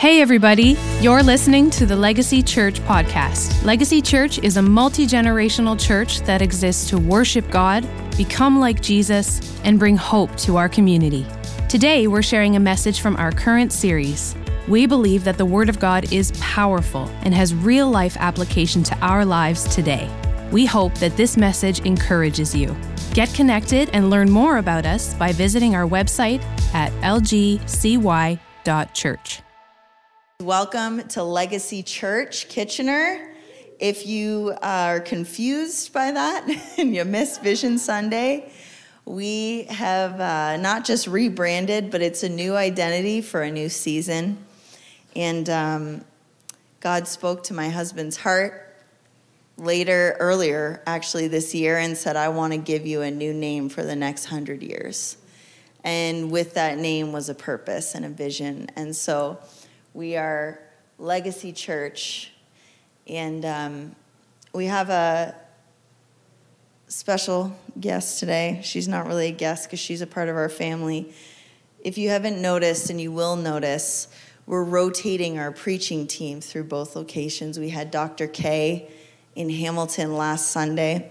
Hey, everybody. You're listening to the Legacy Church podcast. Legacy Church is a multi generational church that exists to worship God, become like Jesus, and bring hope to our community. Today, we're sharing a message from our current series. We believe that the Word of God is powerful and has real life application to our lives today. We hope that this message encourages you. Get connected and learn more about us by visiting our website at lgcy.church. Welcome to Legacy Church Kitchener. If you are confused by that and you missed Vision Sunday, we have uh, not just rebranded, but it's a new identity for a new season. And um, God spoke to my husband's heart later, earlier, actually, this year, and said, I want to give you a new name for the next hundred years. And with that name was a purpose and a vision. And so, we are Legacy Church, and um, we have a special guest today. She's not really a guest because she's a part of our family. If you haven't noticed, and you will notice, we're rotating our preaching team through both locations. We had Dr. K in Hamilton last Sunday.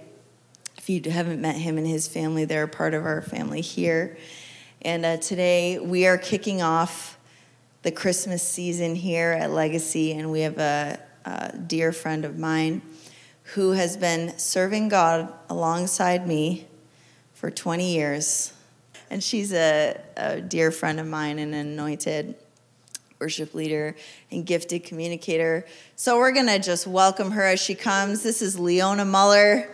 If you haven't met him and his family, they're part of our family here. And uh, today we are kicking off the Christmas season here at Legacy, and we have a, a dear friend of mine who has been serving God alongside me for 20 years. And she's a, a dear friend of mine and an anointed worship leader and gifted communicator. So we're going to just welcome her as she comes. This is Liona Muller.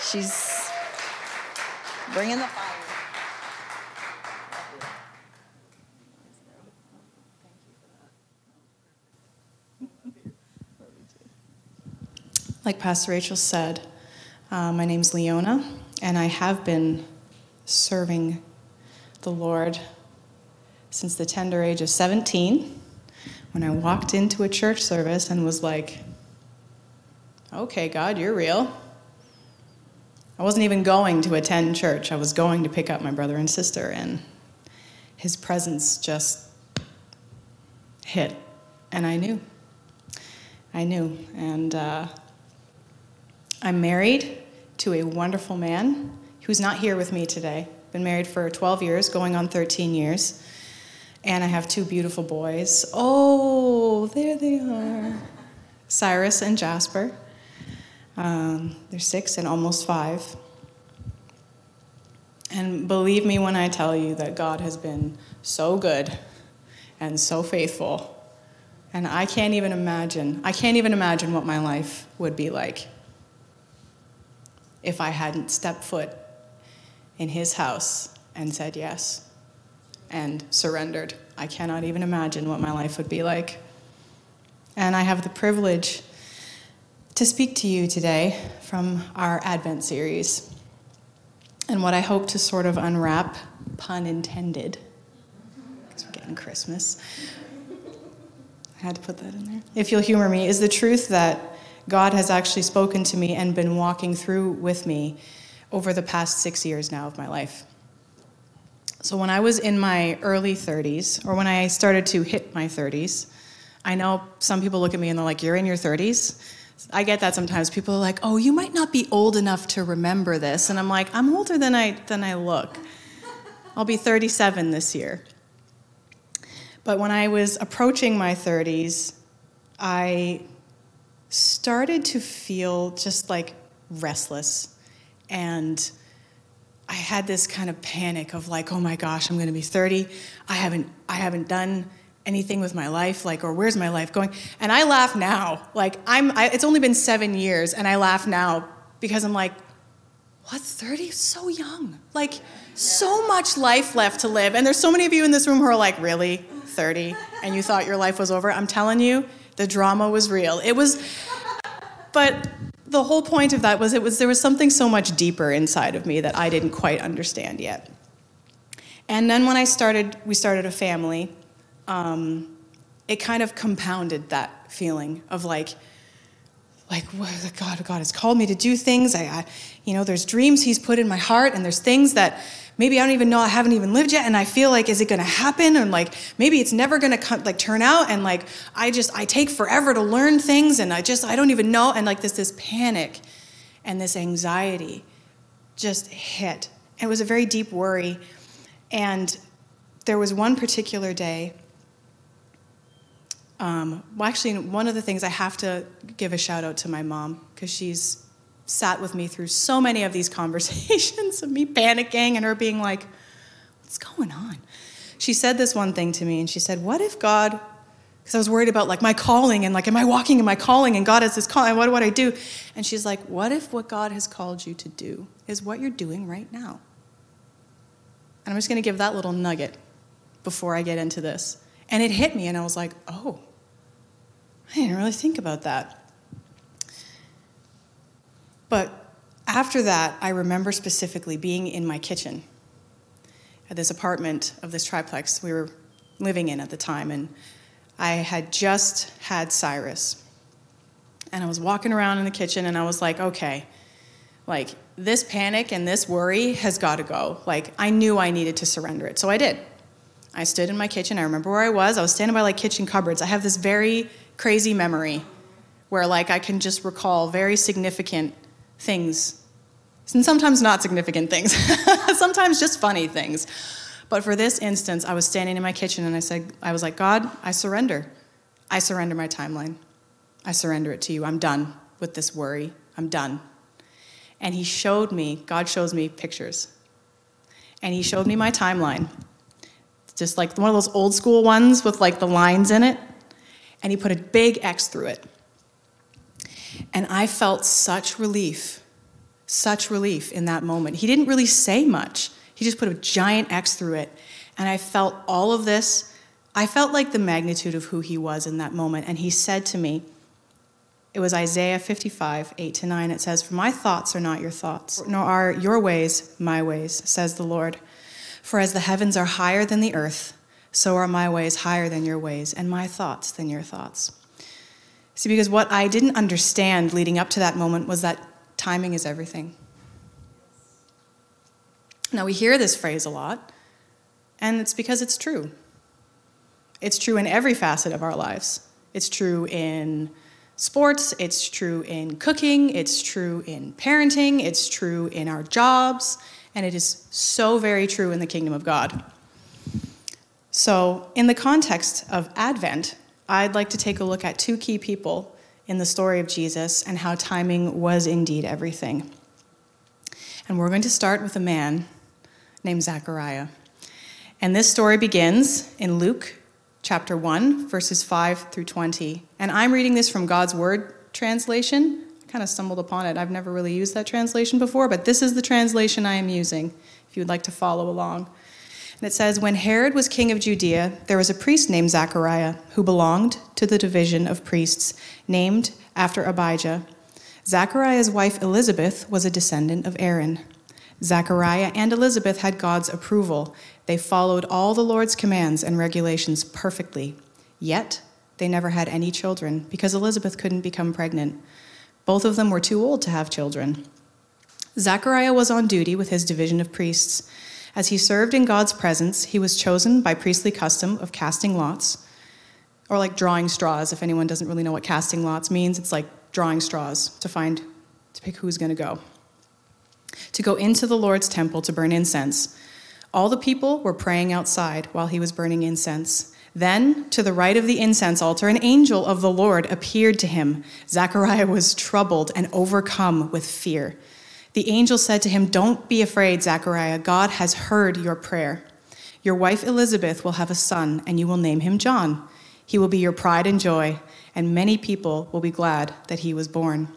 She's bringing the Like Pastor Rachel said, uh, my name's Liona, and I have been serving the Lord since the tender age of 17 when I walked into a church service and was like, okay, God, you're real. I wasn't even going to attend church, I was going to pick up my brother and sister, and his presence just hit, and I knew. I knew. And uh, I'm married to a wonderful man who's not here with me today. Been married for 12 years, going on 13 years. And I have two beautiful boys. Oh, there they are Cyrus and Jasper. Um, they're six and almost five. And believe me when I tell you that God has been so good and so faithful. And I can't even imagine, I can't even imagine what my life would be like if I hadn't stepped foot in his house and said yes and surrendered. I cannot even imagine what my life would be like. And I have the privilege to speak to you today from our Advent series and what I hope to sort of unwrap, pun intended, because we're getting Christmas. I had to put that in there. If you'll humor me, is the truth that God has actually spoken to me and been walking through with me over the past six years now of my life. So, when I was in my early 30s, or when I started to hit my 30s, I know some people look at me and they're like, You're in your 30s? I get that sometimes. People are like, Oh, you might not be old enough to remember this. And I'm like, I'm older than I, than I look. I'll be 37 this year. But when I was approaching my 30s, I started to feel just like restless. And I had this kind of panic of like, oh my gosh, I'm going to be 30. I haven't, I haven't done anything with my life like or where's my life going? And i laugh now. Like i'm I, it's only been seven years and i laugh now because i'm like what 30 so young. Like so much life left to live. And there's so many of you in this room who are like really? 30 and you thought your life was over? I'm telling you the drama was real it was but the whole point of that was it was there was something so much deeper inside of me that I didn't quite understand yet. And then when I started, we started a family. Um, it kind of compounded that feeling of like, like God, God has called me to do things. I, I, you know, there's dreams He's put in my heart, and there's things that maybe I don't even know I haven't even lived yet, and I feel like, is it going to happen? And like maybe it's never going to come, like turn out, and like I just I take forever to learn things, and I just I don't even know, and like this this panic, and this anxiety, just hit. It was a very deep worry, and there was one particular day um, well, actually, one of the things I have to give a shout out to my mom because she's sat with me through so many of these conversations of me panicking and her being like, What's going on? She said this one thing to me and she said, What if God, because I was worried about like my calling and like, am I walking in my calling and God has this calling, what do I do? And she's like, What if what God has called you to do is what you're doing right now? And I'm just going to give that little nugget before I get into this. And it hit me and I was like, Oh, I didn't really think about that. But after that, I remember specifically being in my kitchen at this apartment of this triplex we were living in at the time. And I had just had Cyrus. And I was walking around in the kitchen and I was like, okay, like this panic and this worry has got to go. Like I knew I needed to surrender it. So I did. I stood in my kitchen. I remember where I was. I was standing by like kitchen cupboards. I have this very crazy memory where like I can just recall very significant things and sometimes not significant things, sometimes just funny things. But for this instance, I was standing in my kitchen and I said, I was like, God, I surrender. I surrender my timeline. I surrender it to you. I'm done with this worry. I'm done. And he showed me, God shows me pictures. And he showed me my timeline. Just like one of those old school ones with like the lines in it and he put a big X through it. And I felt such relief, such relief in that moment. He didn't really say much, he just put a giant X through it. And I felt all of this. I felt like the magnitude of who he was in that moment. And he said to me, it was Isaiah 55, 8 to 9. It says, For my thoughts are not your thoughts, nor are your ways my ways, says the Lord. For as the heavens are higher than the earth, so are my ways higher than your ways, and my thoughts than your thoughts. See, because what I didn't understand leading up to that moment was that timing is everything. Now, we hear this phrase a lot, and it's because it's true. It's true in every facet of our lives. It's true in sports, it's true in cooking, it's true in parenting, it's true in our jobs, and it is so very true in the kingdom of God. So, in the context of Advent, I'd like to take a look at two key people in the story of Jesus and how timing was indeed everything. And we're going to start with a man named Zechariah. And this story begins in Luke chapter 1, verses 5 through 20. And I'm reading this from God's Word translation. I kind of stumbled upon it. I've never really used that translation before, but this is the translation I am using if you would like to follow along. And it says, When Herod was king of Judea, there was a priest named Zachariah who belonged to the division of priests, named after Abijah. Zachariah's wife Elizabeth was a descendant of Aaron. Zachariah and Elizabeth had God's approval. They followed all the Lord's commands and regulations perfectly. Yet, they never had any children because Elizabeth couldn't become pregnant. Both of them were too old to have children. Zachariah was on duty with his division of priests. As he served in God's presence, he was chosen by priestly custom of casting lots, or like drawing straws. If anyone doesn't really know what casting lots means, it's like drawing straws to find, to pick who's going to go. To go into the Lord's temple to burn incense. All the people were praying outside while he was burning incense. Then, to the right of the incense altar, an angel of the Lord appeared to him. Zechariah was troubled and overcome with fear. The angel said to him, Don't be afraid, Zechariah. God has heard your prayer. Your wife Elizabeth will have a son, and you will name him John. He will be your pride and joy, and many people will be glad that he was born.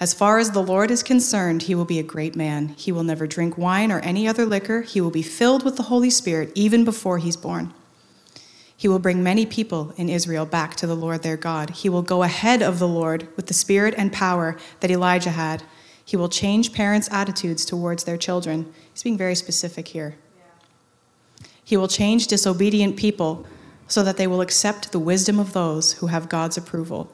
As far as the Lord is concerned, he will be a great man. He will never drink wine or any other liquor. He will be filled with the Holy Spirit even before he's born. He will bring many people in Israel back to the Lord their God. He will go ahead of the Lord with the spirit and power that Elijah had he will change parents' attitudes towards their children. He's being very specific here. He will change disobedient people so that they will accept the wisdom of those who have God's approval.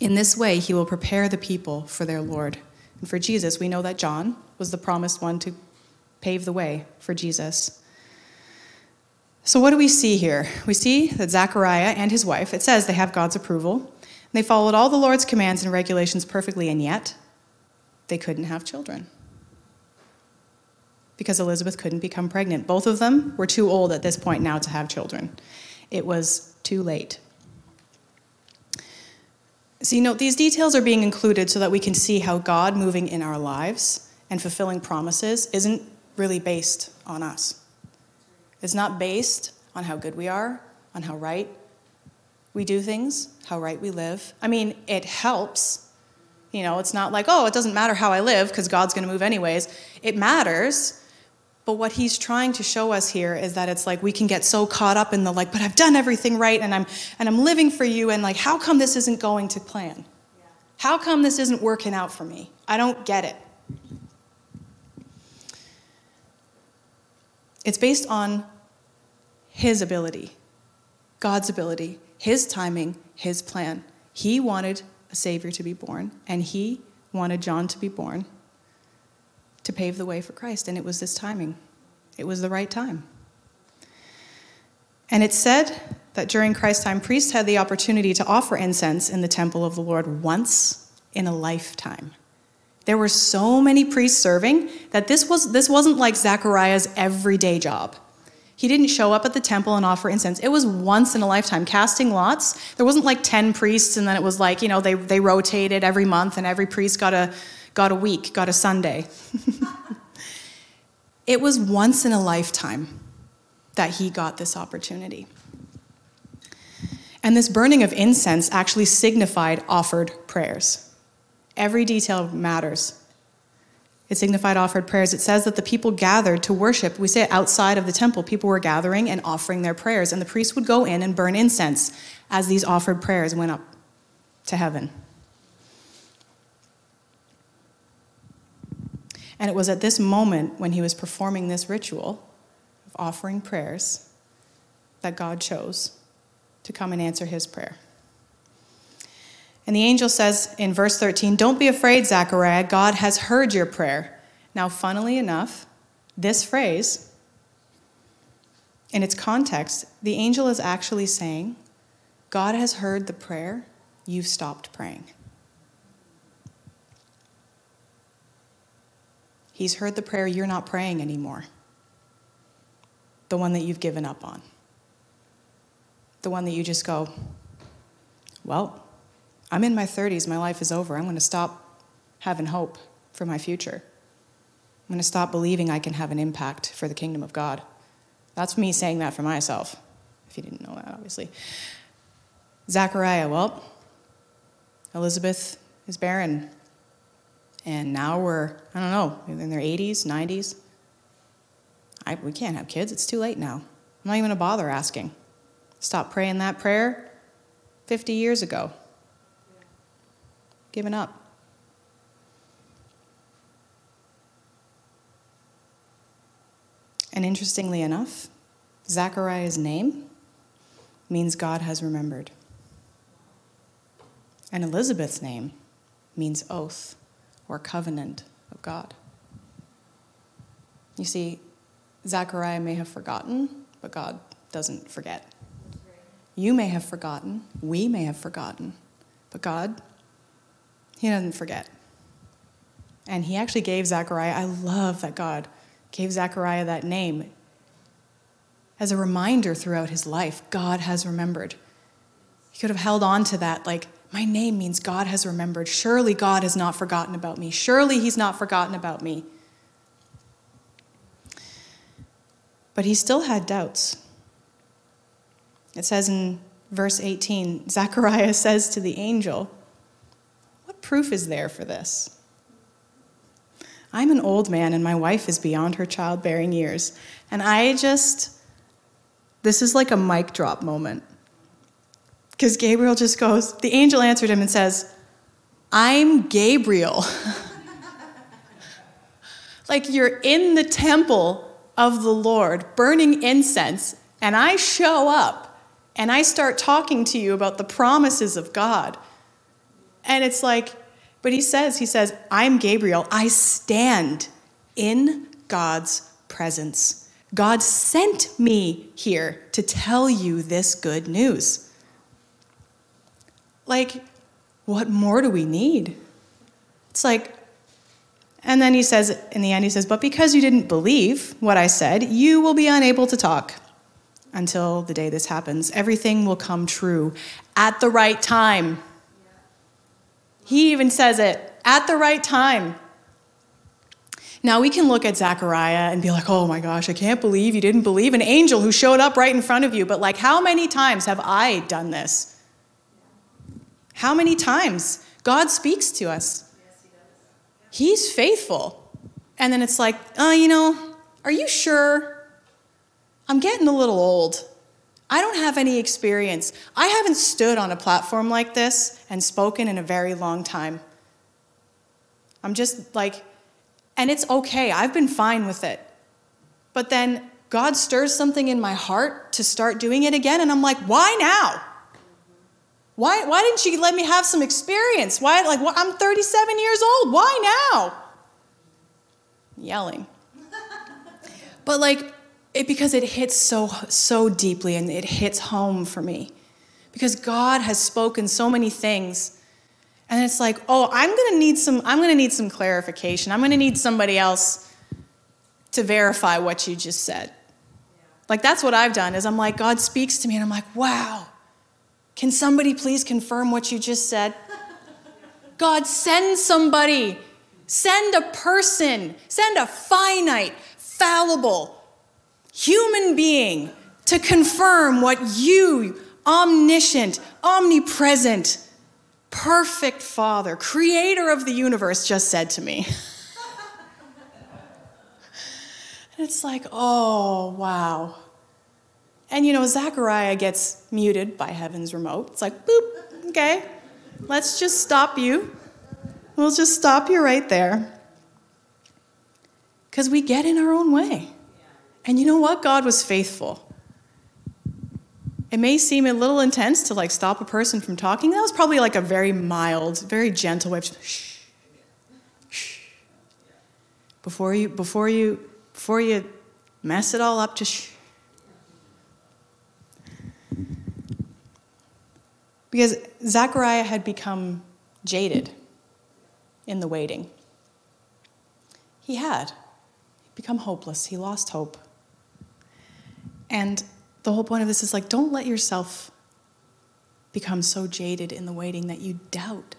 In this way, he will prepare the people for their Lord. And for Jesus, we know that John was the promised one to pave the way for Jesus. So, what do we see here? We see that Zechariah and his wife, it says they have God's approval. They followed all the Lord's commands and regulations perfectly, and yet they couldn't have children because Elizabeth couldn't become pregnant. Both of them were too old at this point now to have children. It was too late. See, note these details are being included so that we can see how God moving in our lives and fulfilling promises isn't really based on us. It's not based on how good we are, on how right we do things, how right we live. I mean, it helps. You know, it's not like, oh, it doesn't matter how I live because God's going to move anyways. It matters. But what he's trying to show us here is that it's like we can get so caught up in the like, but I've done everything right and I'm and I'm living for you and like how come this isn't going to plan? How come this isn't working out for me? I don't get it. It's based on his ability, God's ability, his timing, his plan. He wanted a savior to be born and he wanted John to be born to pave the way for Christ, and it was this timing. It was the right time. And it said that during Christ's time, priests had the opportunity to offer incense in the temple of the Lord once in a lifetime. There were so many priests serving that this, was, this wasn't like Zechariah's everyday job. He didn't show up at the temple and offer incense. It was once in a lifetime, casting lots. There wasn't like 10 priests, and then it was like, you know, they, they rotated every month, and every priest got a, got a week, got a Sunday. it was once in a lifetime that he got this opportunity. And this burning of incense actually signified offered prayers. Every detail matters. It signified offered prayers. It says that the people gathered to worship. We say outside of the temple, people were gathering and offering their prayers, and the priest would go in and burn incense as these offered prayers went up to heaven. And it was at this moment when he was performing this ritual of offering prayers that God chose to come and answer his prayer. And the angel says in verse 13, Don't be afraid, Zechariah, God has heard your prayer. Now, funnily enough, this phrase, in its context, the angel is actually saying, God has heard the prayer, you've stopped praying. He's heard the prayer. You're not praying anymore, the one that you've given up on, the one that you just go, Well, I'm in my 30s, my life is over. I'm going to stop having hope for my future. I'm going to stop believing I can have an impact for the kingdom of God. That's me saying that for myself, if you didn't know that, obviously. Zachariah, well, Elizabeth is barren. And now we're, I don't know, in their 80s, 90s. I, we can't have kids. It's too late now. I'm not even going to bother asking. Stop praying that prayer 50 years ago. Given up. And interestingly enough, Zachariah's name means God has remembered. And Elizabeth's name means oath or covenant of God. You see, Zechariah may have forgotten, but God doesn't forget. You may have forgotten, we may have forgotten, but God, He doesn't forget. And He actually gave Zechariah, I love that God gave Zechariah that name as a reminder throughout his life. God has remembered. He could have held on to that, like, my name means God has remembered. Surely God has not forgotten about me. Surely He's not forgotten about me. But he still had doubts. It says in verse 18 Zechariah says to the angel, proof is there for this? I'm an old man and my wife is beyond her childbearing years. And I just, this is like a mic drop moment. Because Gabriel just goes, the angel answered him and says, I'm Gabriel. like you're in the temple of the Lord burning incense, and I show up and I start talking to you about the promises of God. And it's like, but he says, he says, I'm Gabriel. I stand in God's presence. God sent me here to tell you this good news. Like, what more do we need? It's like, and then he says, in the end, he says, But because you didn't believe what I said, you will be unable to talk until the day this happens. Everything will come true at the right time. He even says it at the right time. Now we can look at Zechariah and be like, oh my gosh, I can't believe you didn't believe an angel who showed up right in front of you. But like, how many times have I done this? How many times? God speaks to us. He's faithful. And then it's like, oh, you know, are you sure? I'm getting a little old. I don't have any experience. I haven't stood on a platform like this and spoken in a very long time. I'm just like, and it's okay. I've been fine with it. But then God stirs something in my heart to start doing it again, and I'm like, why now? Why, why didn't you let me have some experience? Why, like, I'm 37 years old. Why now? Yelling. But, like, it, because it hits so, so deeply and it hits home for me. Because God has spoken so many things. And it's like, oh, I'm gonna need some, I'm gonna need some clarification. I'm gonna need somebody else to verify what you just said. Like that's what I've done, is I'm like, God speaks to me, and I'm like, wow, can somebody please confirm what you just said? God, send somebody. Send a person. Send a finite, fallible human being to confirm what you, omniscient, omnipresent, perfect Father, creator of the universe, just said to me. and it's like, oh, wow. And you know, Zachariah gets muted by heaven's remote. It's like, boop, okay, let's just stop you. We'll just stop you right there. Because we get in our own way. And you know what? God was faithful. It may seem a little intense to like stop a person from talking. That was probably like a very mild, very gentle way of shh, shh. Before you, before you, before you mess it all up, just shh. Because Zechariah had become jaded in the waiting. He had become hopeless. He lost hope. And the whole point of this is like, don't let yourself become so jaded in the waiting that you doubt.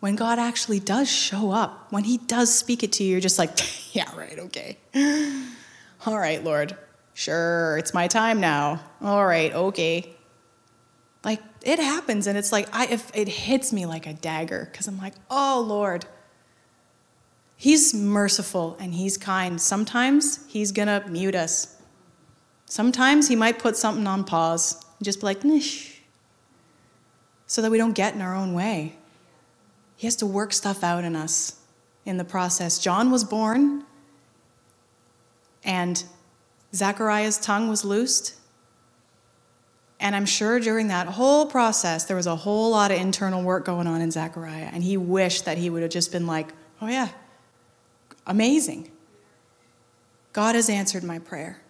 When God actually does show up, when He does speak it to you, you're just like, yeah, right, okay. All right, Lord, sure, it's my time now. All right, okay. Like it happens, and it's like I, if it hits me like a dagger because I'm like, oh Lord, He's merciful and He's kind. Sometimes He's gonna mute us. Sometimes He might put something on pause and just be like, Nish, so that we don't get in our own way. He has to work stuff out in us in the process. John was born, and Zachariah's tongue was loosed, and I'm sure during that whole process, there was a whole lot of internal work going on in Zechariah. And he wished that he would have just been like, oh, yeah, amazing. God has answered my prayer.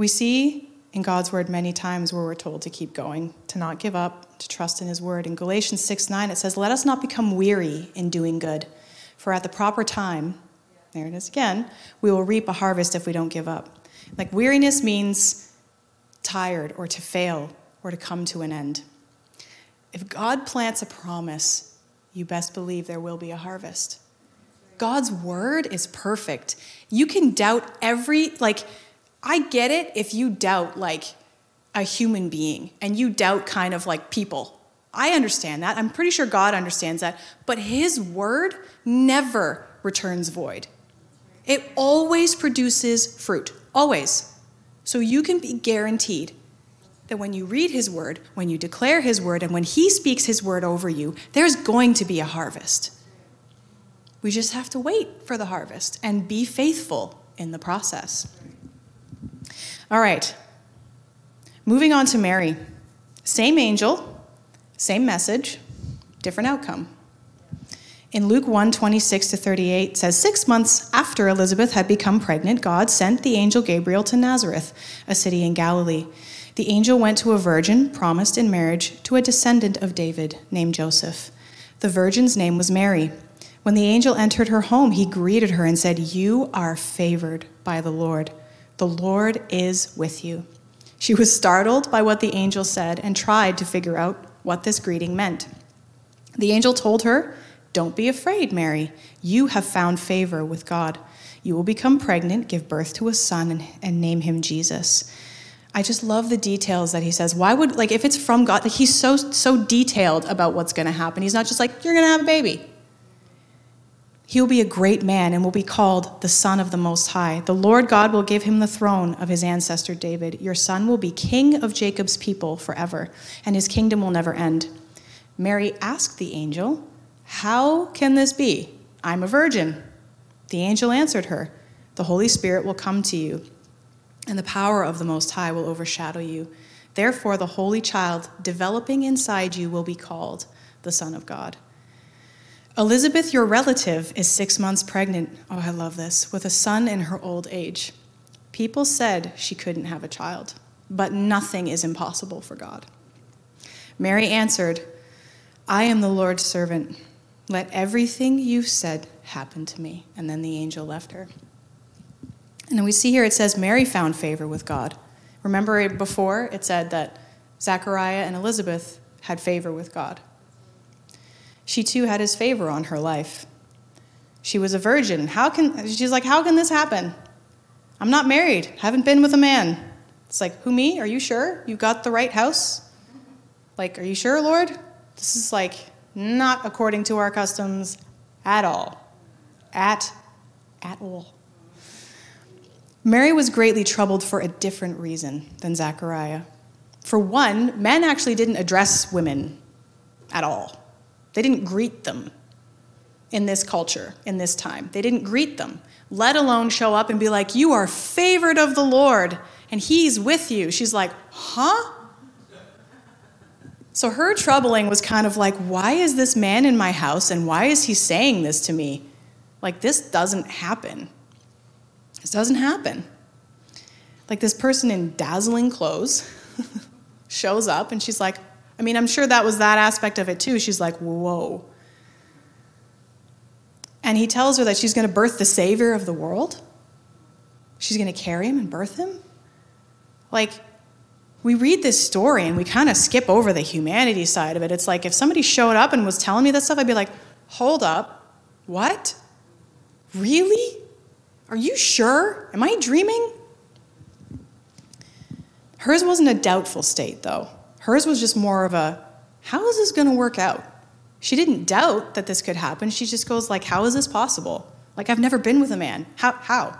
We see in God's word many times where we're told to keep going, to not give up, to trust in his word. In Galatians 6 9, it says, Let us not become weary in doing good, for at the proper time, there it is again, we will reap a harvest if we don't give up. Like weariness means tired or to fail or to come to an end. If God plants a promise, you best believe there will be a harvest. God's word is perfect. You can doubt every, like, I get it if you doubt, like, a human being and you doubt kind of like people. I understand that. I'm pretty sure God understands that. But His word never returns void, it always produces fruit. Always. So you can be guaranteed that when you read his word, when you declare his word, and when he speaks his word over you, there's going to be a harvest. We just have to wait for the harvest and be faithful in the process. All right. Moving on to Mary. Same angel, Same message, different outcome. In Luke 1 26 to 38 says, Six months after Elizabeth had become pregnant, God sent the angel Gabriel to Nazareth, a city in Galilee. The angel went to a virgin promised in marriage to a descendant of David named Joseph. The virgin's name was Mary. When the angel entered her home, he greeted her and said, You are favored by the Lord. The Lord is with you. She was startled by what the angel said and tried to figure out what this greeting meant. The angel told her, Don't be afraid, Mary. You have found favor with God. You will become pregnant, give birth to a son, and, and name him Jesus. I just love the details that he says. Why would like if it's from God, like he's so so detailed about what's going to happen. He's not just like you're going to have a baby. He will be a great man and will be called the Son of the Most High. The Lord God will give him the throne of his ancestor David. Your son will be king of Jacob's people forever, and his kingdom will never end. Mary asked the angel, How can this be? I'm a virgin. The angel answered her, The Holy Spirit will come to you and the power of the Most High will overshadow you. Therefore, the Holy Child developing inside you will be called the Son of God. Elizabeth, your relative, is six months pregnant. Oh, I love this, with a son in her old age. People said she couldn't have a child, but nothing is impossible for God. Mary answered, I am the Lord's servant. Let everything you've said happen to me. And then the angel left her. And then we see here it says Mary found favor with God. Remember before it said that Zechariah and Elizabeth had favor with God. She too had his favor on her life. She was a virgin. How can she's like, how can this happen? I'm not married, haven't been with a man. It's like, who me? Are you sure? You got the right house? Like, are you sure, Lord? This is like not according to our customs at all. At at all. Mary was greatly troubled for a different reason than Zachariah. For one, men actually didn't address women at all, they didn't greet them in this culture, in this time. They didn't greet them, let alone show up and be like, You are favored of the Lord, and He's with you. She's like, Huh? So her troubling was kind of like, Why is this man in my house, and why is he saying this to me? Like, this doesn't happen. This doesn't happen. Like this person in dazzling clothes shows up and she's like, I mean, I'm sure that was that aspect of it too. She's like, whoa. And he tells her that she's going to birth the Savior of the world. She's going to carry him and birth him. Like, we read this story and we kind of skip over the humanity side of it. It's like if somebody showed up and was telling me this stuff, I'd be like, hold up, what? Really? Are you sure? Am I dreaming? Hers wasn't a doubtful state, though. Hers was just more of a, how is this going to work out? She didn't doubt that this could happen. She just goes like, how is this possible? Like I've never been with a man. How how?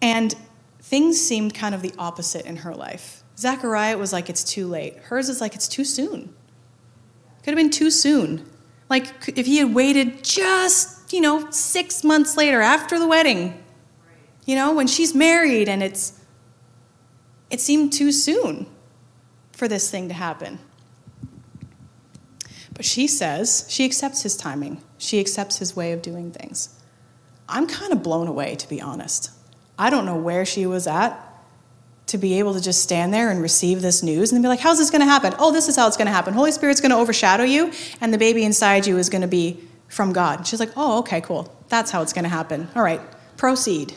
And things seemed kind of the opposite in her life. Zachariah was like it's too late. Hers is like it's too soon. Could have been too soon. Like if he had waited just you know, six months later after the wedding, you know, when she's married and it's, it seemed too soon for this thing to happen. But she says she accepts his timing, she accepts his way of doing things. I'm kind of blown away, to be honest. I don't know where she was at to be able to just stand there and receive this news and be like, how's this going to happen? Oh, this is how it's going to happen. Holy Spirit's going to overshadow you, and the baby inside you is going to be from God. She's like, oh, okay, cool. That's how it's going to happen. All right, proceed.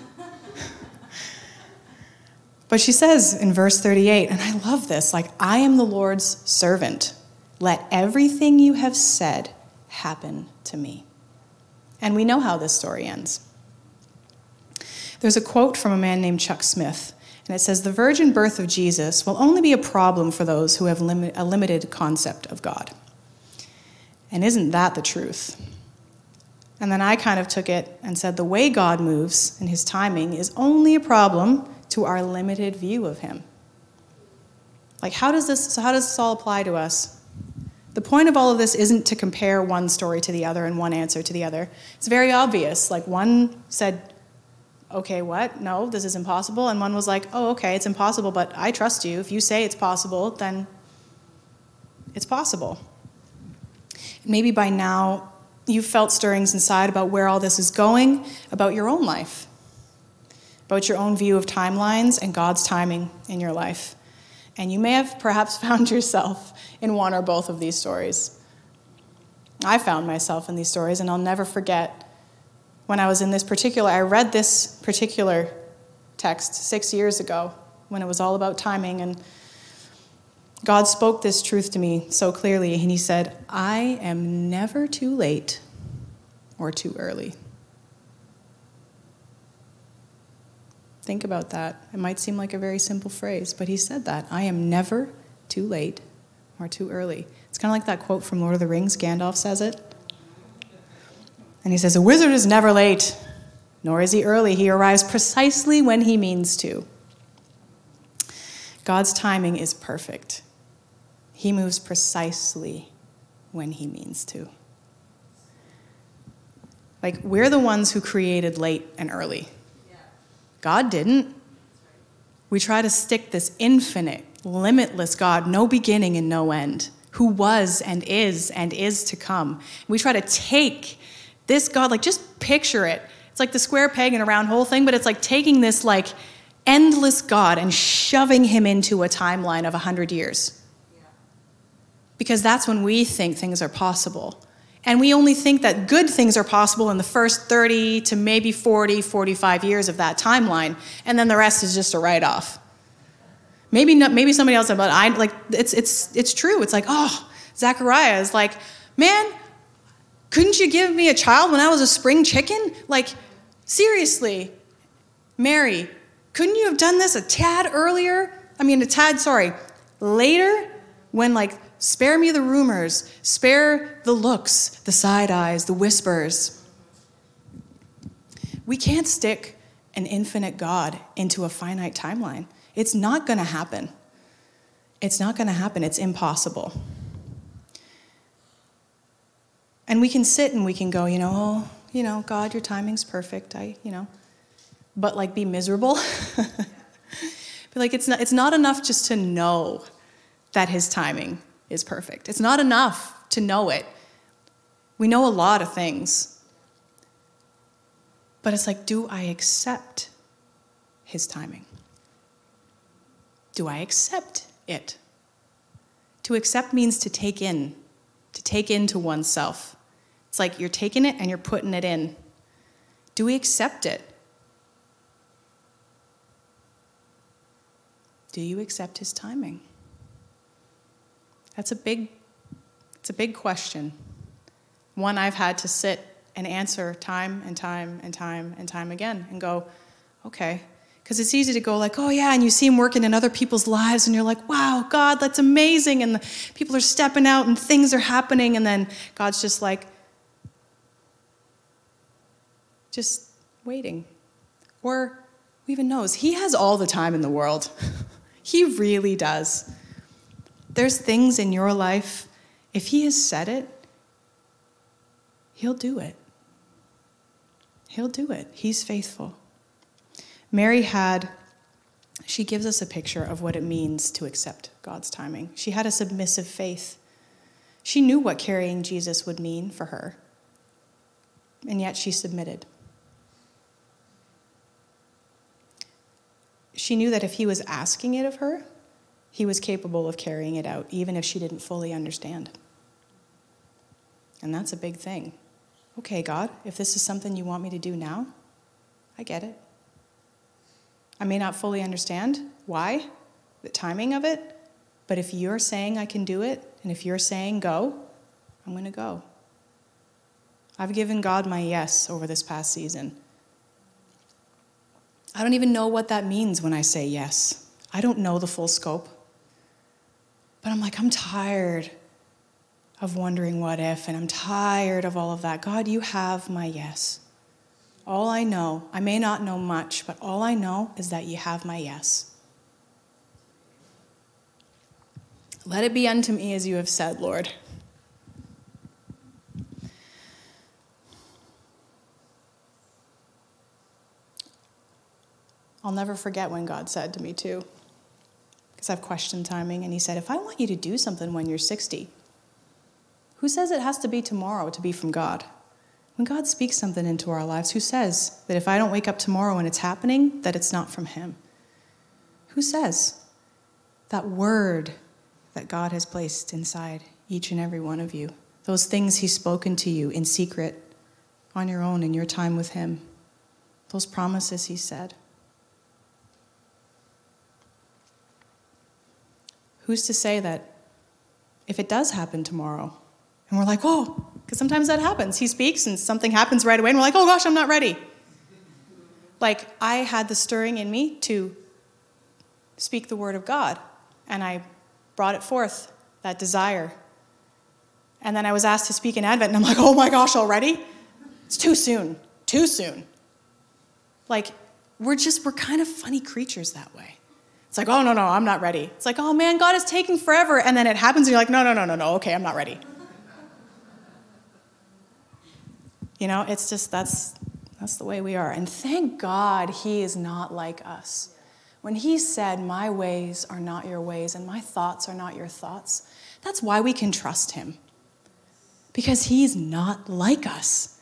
But she says in verse 38, and I love this like, I am the Lord's servant. Let everything you have said happen to me. And we know how this story ends. There's a quote from a man named Chuck Smith, and it says The virgin birth of Jesus will only be a problem for those who have lim- a limited concept of God. And isn't that the truth? And then I kind of took it and said the way God moves and his timing is only a problem to our limited view of him. Like how does this so how does this all apply to us? The point of all of this isn't to compare one story to the other and one answer to the other. It's very obvious. Like one said okay, what? No, this is impossible. And one was like, oh, okay, it's impossible, but I trust you. If you say it's possible, then it's possible. Maybe by now you've felt stirrings inside about where all this is going, about your own life, about your own view of timelines and God's timing in your life. And you may have perhaps found yourself in one or both of these stories. I found myself in these stories, and I'll never forget when I was in this particular, I read this particular text six years ago when it was all about timing. And God spoke this truth to me so clearly. And He said, I am never too late or too early. Think about that. It might seem like a very simple phrase, but He said that. I am never too late or too early. It's kind of like that quote from Lord of the Rings. Gandalf says it. And he says, A wizard is never late, nor is he early. He arrives precisely when he means to. God's timing is perfect. He moves precisely when he means to. Like, we're the ones who created late and early. God didn't. We try to stick this infinite, limitless God, no beginning and no end, who was and is and is to come. We try to take this God, like, just picture it. It's like the square peg in a round hole thing, but it's like taking this, like, endless God and shoving him into a timeline of 100 years. Because that's when we think things are possible. And we only think that good things are possible in the first 30 to maybe 40, 45 years of that timeline, and then the rest is just a write off. Maybe, maybe somebody else, but I like it's, it's, it's true. It's like, oh, Zachariah is like, man, couldn't you give me a child when I was a spring chicken? Like, seriously, Mary, couldn't you have done this a tad earlier? I mean, a tad, sorry, later, when like, spare me the rumors, spare the looks, the side eyes, the whispers. We can't stick an infinite God into a finite timeline. It's not going to happen. It's not going to happen. It's impossible. And we can sit and we can go, you know, oh, you know, God, your timing's perfect. I, you know, but like be miserable. but like it's not, it's not enough just to know that his timing is perfect. It's not enough to know it. We know a lot of things. But it's like, do I accept his timing? Do I accept it? To accept means to take in, to take into oneself. It's like you're taking it and you're putting it in. Do we accept it? Do you accept his timing? That's a big it's a big question. One I've had to sit and answer time and time and time and time again and go, okay. Because it's easy to go like, oh yeah, and you see him working in other people's lives, and you're like, wow, God, that's amazing, and the people are stepping out and things are happening, and then God's just like, just waiting. Or who even knows? He has all the time in the world. he really does. There's things in your life, if He has said it, He'll do it. He'll do it. He's faithful. Mary had, she gives us a picture of what it means to accept God's timing. She had a submissive faith. She knew what carrying Jesus would mean for her, and yet she submitted. she knew that if he was asking it of her, he was capable of carrying it out, even if she didn't fully understand. And that's a big thing. Okay, God, if this is something you want me to do now, I get it. I may not fully understand why, the timing of it, but if you're saying I can do it, and if you're saying go, I'm going to go. I've given God my yes over this past season. I don't even know what that means when I say yes. I don't know the full scope. But I'm like, I'm tired of wondering what if, and I'm tired of all of that. God, you have my yes. All I know, I may not know much, but all I know is that you have my yes. Let it be unto me as you have said, Lord. I'll never forget when God said to me, too, because I've questioned timing, and He said, If I want you to do something when you're 60, who says it has to be tomorrow to be from God? When God speaks something into our lives, who says that if I don't wake up tomorrow and it's happening, that it's not from Him? Who says that word that God has placed inside each and every one of you? Those things He's spoken to you in secret, on your own, in your time with Him. Those promises He said. Who's to say that if it does happen tomorrow, and we're like, oh, because sometimes that happens. He speaks and something happens right away, and we're like, oh gosh, I'm not ready. Like, I had the stirring in me to speak the word of God, and I brought it forth, that desire. And then I was asked to speak in Advent, and I'm like, oh my gosh, already? It's too soon, too soon. Like, we're just, we're kind of funny creatures that way. It's like, oh, no, no, I'm not ready. It's like, oh man, God is taking forever. And then it happens, and you're like, no, no, no, no, no, okay, I'm not ready. You know, it's just that's that's the way we are. And thank God he is not like us. When he said, My ways are not your ways, and my thoughts are not your thoughts, that's why we can trust him. Because he's not like us.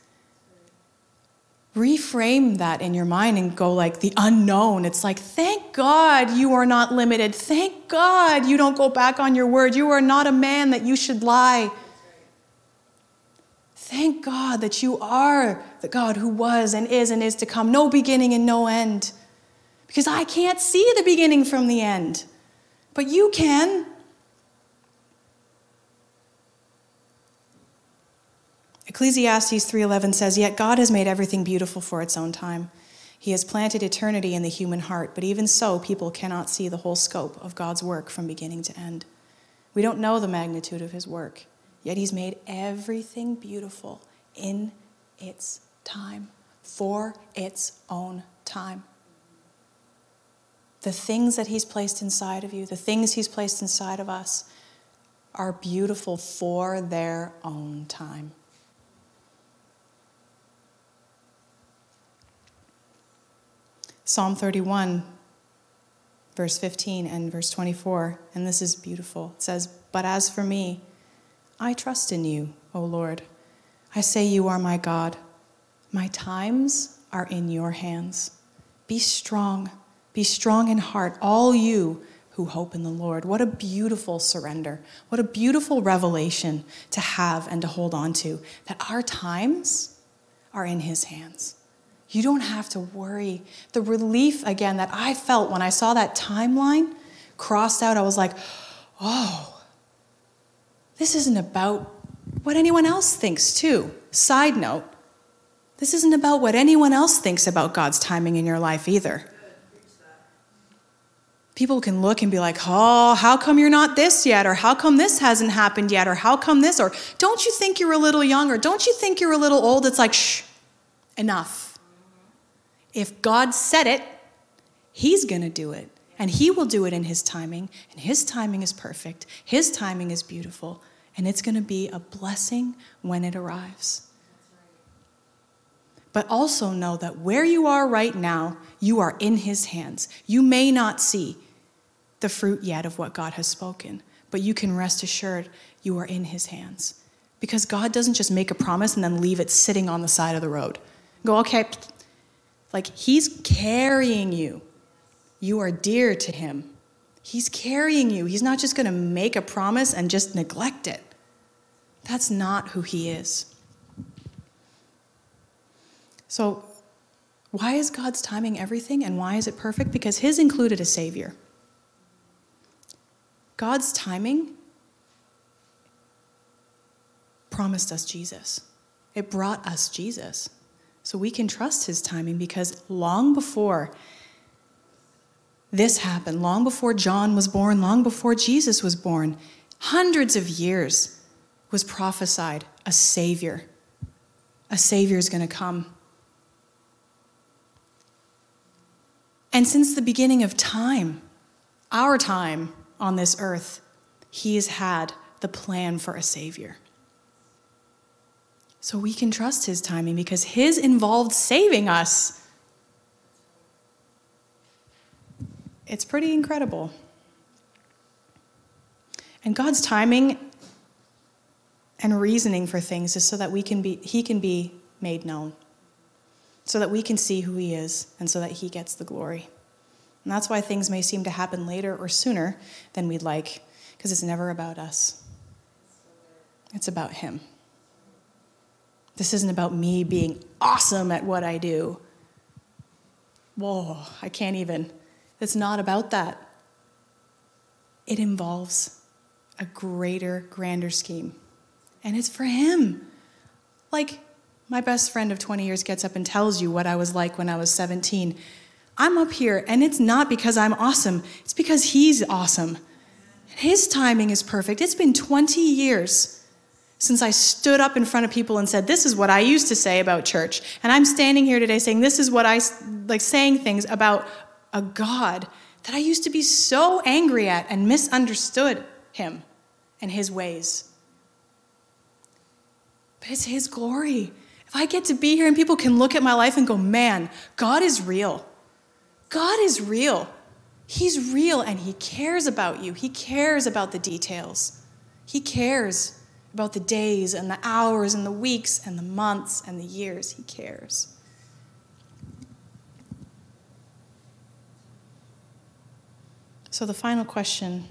Reframe that in your mind and go like the unknown. It's like, thank God you are not limited. Thank God you don't go back on your word. You are not a man that you should lie. Thank God that you are the God who was and is and is to come, no beginning and no end. Because I can't see the beginning from the end, but you can. Ecclesiastes 3:11 says, "Yet God has made everything beautiful for its own time. He has planted eternity in the human heart, but even so people cannot see the whole scope of God's work from beginning to end. We don't know the magnitude of his work. Yet he's made everything beautiful in its time, for its own time. The things that he's placed inside of you, the things he's placed inside of us, are beautiful for their own time. Psalm 31, verse 15 and verse 24, and this is beautiful. It says, But as for me, I trust in you, O Lord. I say you are my God. My times are in your hands. Be strong. Be strong in heart, all you who hope in the Lord. What a beautiful surrender. What a beautiful revelation to have and to hold on to that our times are in His hands. You don't have to worry. The relief, again, that I felt when I saw that timeline crossed out, I was like, oh, this isn't about what anyone else thinks, too. Side note, this isn't about what anyone else thinks about God's timing in your life either. People can look and be like, oh, how come you're not this yet? Or how come this hasn't happened yet? Or how come this? Or don't you think you're a little young? Or don't you think you're a little old? It's like, shh, enough. If God said it, He's going to do it. And He will do it in His timing, and His timing is perfect, His timing is beautiful, and it's going to be a blessing when it arrives. But also know that where you are right now, you are in His hands. You may not see the fruit yet of what God has spoken, but you can rest assured you are in His hands. Because God doesn't just make a promise and then leave it sitting on the side of the road. Go, okay, like He's carrying you you are dear to Him. He's carrying you. He's not just going to make a promise and just neglect it. That's not who He is. So, why is God's timing everything and why is it perfect? Because His included a Savior. God's timing promised us Jesus, it brought us Jesus. So we can trust His timing because long before this happened long before John was born, long before Jesus was born. Hundreds of years was prophesied a Savior. A Savior is going to come. And since the beginning of time, our time on this earth, He has had the plan for a Savior. So we can trust His timing because His involved saving us it's pretty incredible. And God's timing and reasoning for things is so that we can be he can be made known. So that we can see who he is and so that he gets the glory. And that's why things may seem to happen later or sooner than we'd like, because it's never about us. It's about him. This isn't about me being awesome at what I do. Whoa, I can't even. It's not about that. It involves a greater, grander scheme. And it's for him. Like, my best friend of 20 years gets up and tells you what I was like when I was 17. I'm up here, and it's not because I'm awesome, it's because he's awesome. His timing is perfect. It's been 20 years since I stood up in front of people and said, This is what I used to say about church. And I'm standing here today saying, This is what I like saying things about a God that I used to be so angry at and misunderstood him and his ways. But it's his glory. If I get to be here and people can look at my life and go, Man, God is real. God is real. He's real and He cares about you. He cares about the details. He cares about the days and the hours and the weeks and the months and the years. He cares. So, the final question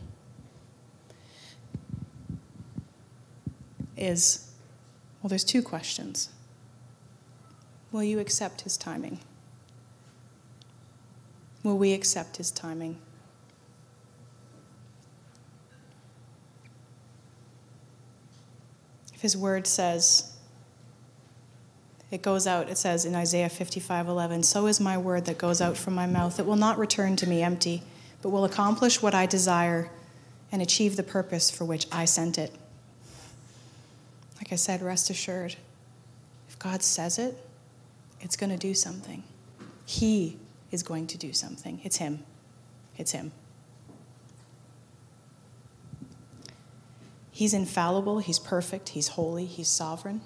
is well, there's two questions. Will you accept His timing? Will we accept His timing? If his word says, it goes out, it says in Isaiah 55 11, so is my word that goes out from my mouth. It will not return to me empty, but will accomplish what I desire and achieve the purpose for which I sent it. Like I said, rest assured, if God says it, it's going to do something. He is going to do something. It's Him. It's Him. He's infallible, He's perfect, He's holy, He's sovereign.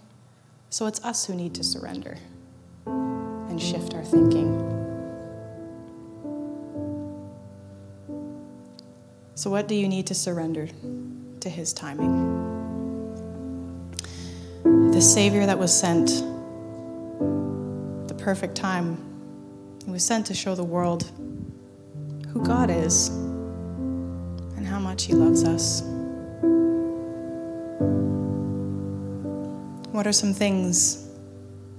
So it's us who need to surrender and shift our thinking. So, what do you need to surrender to His timing? The Savior that was sent, the perfect time, he was sent to show the world who God is and how much He loves us. What are some things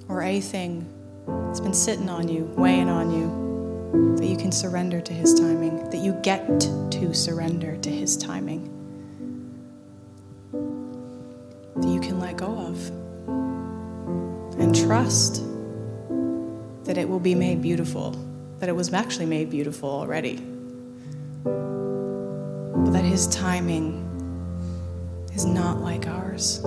or a thing that's been sitting on you, weighing on you, that you can surrender to His timing, that you get to surrender to His timing, that you can let go of, and trust that it will be made beautiful, that it was actually made beautiful already, but that His timing is not like ours.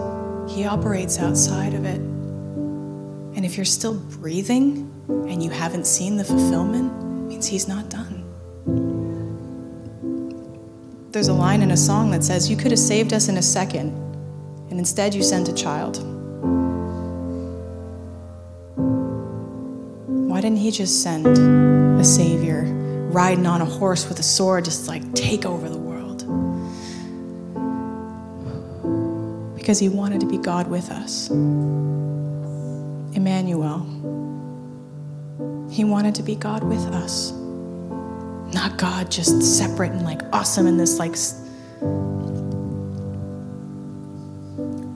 He operates outside of it. And if you're still breathing and you haven't seen the fulfillment, means he's not done. There's a line in a song that says, You could have saved us in a second, and instead you sent a child. Why didn't he just send a savior riding on a horse with a sword, just like take over the world? because he wanted to be God with us. Emmanuel. He wanted to be God with us. Not God just separate and like awesome in this like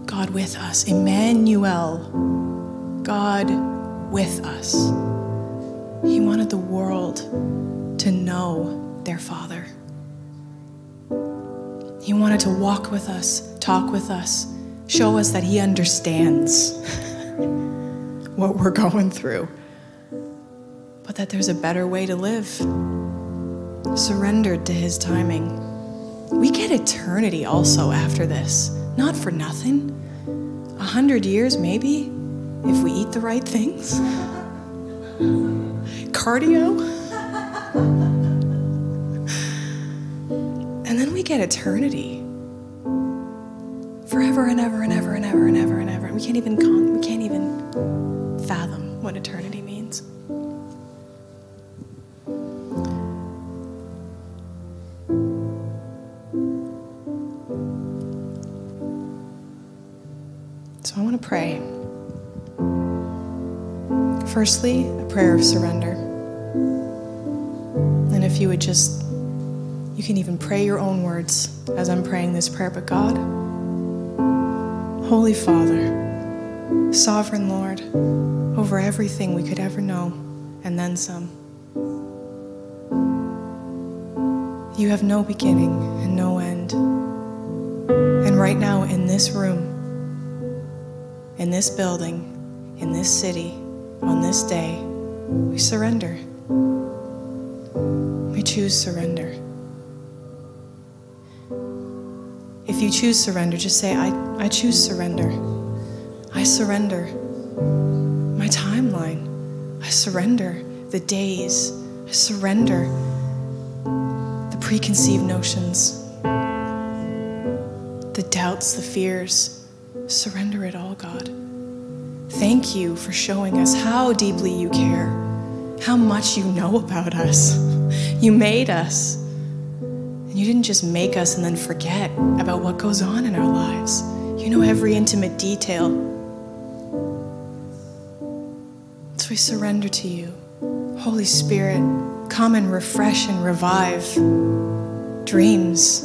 God with us. Emmanuel. God with us. He wanted the world to know their Father. He wanted to walk with us, talk with us, show us that He understands what we're going through, but that there's a better way to live, surrendered to His timing. We get eternity also after this, not for nothing. A hundred years, maybe, if we eat the right things. Cardio. And then we get eternity forever and ever and ever and ever and ever and ever. We can't even con- we can't even fathom what eternity pray. Firstly, a prayer of surrender. And if you would just, you can even pray your own words as I'm praying this prayer. But God, Holy Father, Sovereign Lord, over everything we could ever know, and then some. You have no beginning and no end. And right now, in this room, in this building, in this city, on this day, we surrender. We choose surrender. If you choose surrender, just say, I, I choose surrender. I surrender my timeline. I surrender the days. I surrender the preconceived notions, the doubts, the fears. Surrender it all, God. Thank you for showing us how deeply you care, how much you know about us. You made us. And you didn't just make us and then forget about what goes on in our lives. You know every intimate detail. So we surrender to you. Holy Spirit, come and refresh and revive dreams.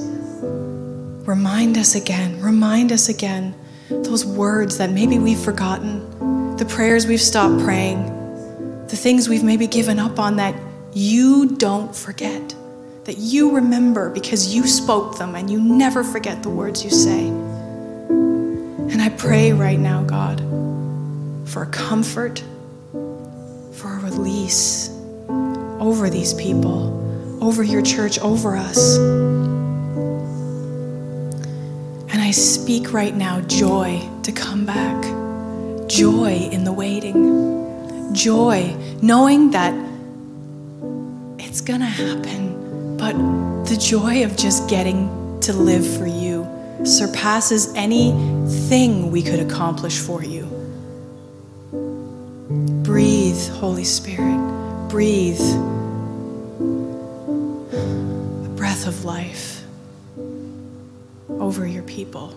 Remind us again, remind us again those words that maybe we've forgotten, the prayers we've stopped praying, the things we've maybe given up on that you don't forget, that you remember because you spoke them and you never forget the words you say. And I pray right now, God, for comfort, for a release over these people, over your church, over us. I speak right now joy to come back, joy in the waiting, joy knowing that it's gonna happen, but the joy of just getting to live for you surpasses anything we could accomplish for you. Breathe, Holy Spirit, breathe. The breath of life over your people.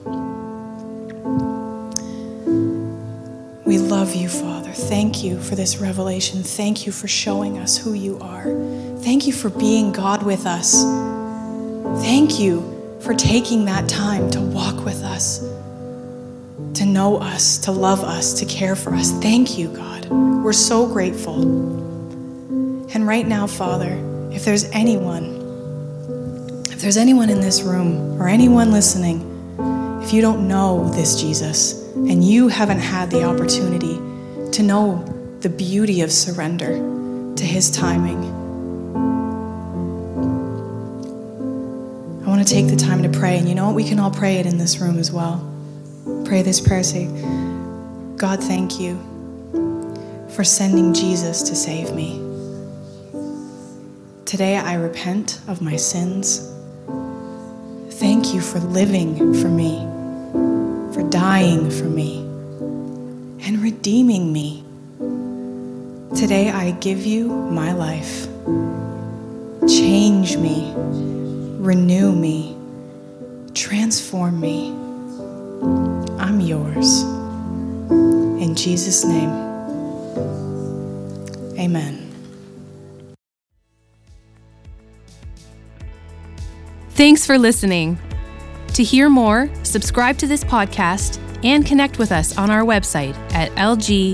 We love you, Father. Thank you for this revelation. Thank you for showing us who you are. Thank you for being God with us. Thank you for taking that time to walk with us, to know us, to love us, to care for us. Thank you, God. We're so grateful. And right now, Father, if there's anyone, there's anyone in this room or anyone listening, if you don't know this Jesus and you haven't had the opportunity to know the beauty of surrender to his timing, I want to take the time to pray. And you know what? We can all pray it in this room as well. Pray this prayer say, God, thank you for sending Jesus to save me. Today I repent of my sins. Thank you for living for me, for dying for me, and redeeming me. Today I give you my life. Change me, renew me, transform me. I'm yours. In Jesus' name, amen. Thanks for listening. To hear more, subscribe to this podcast and connect with us on our website at lgcy.church.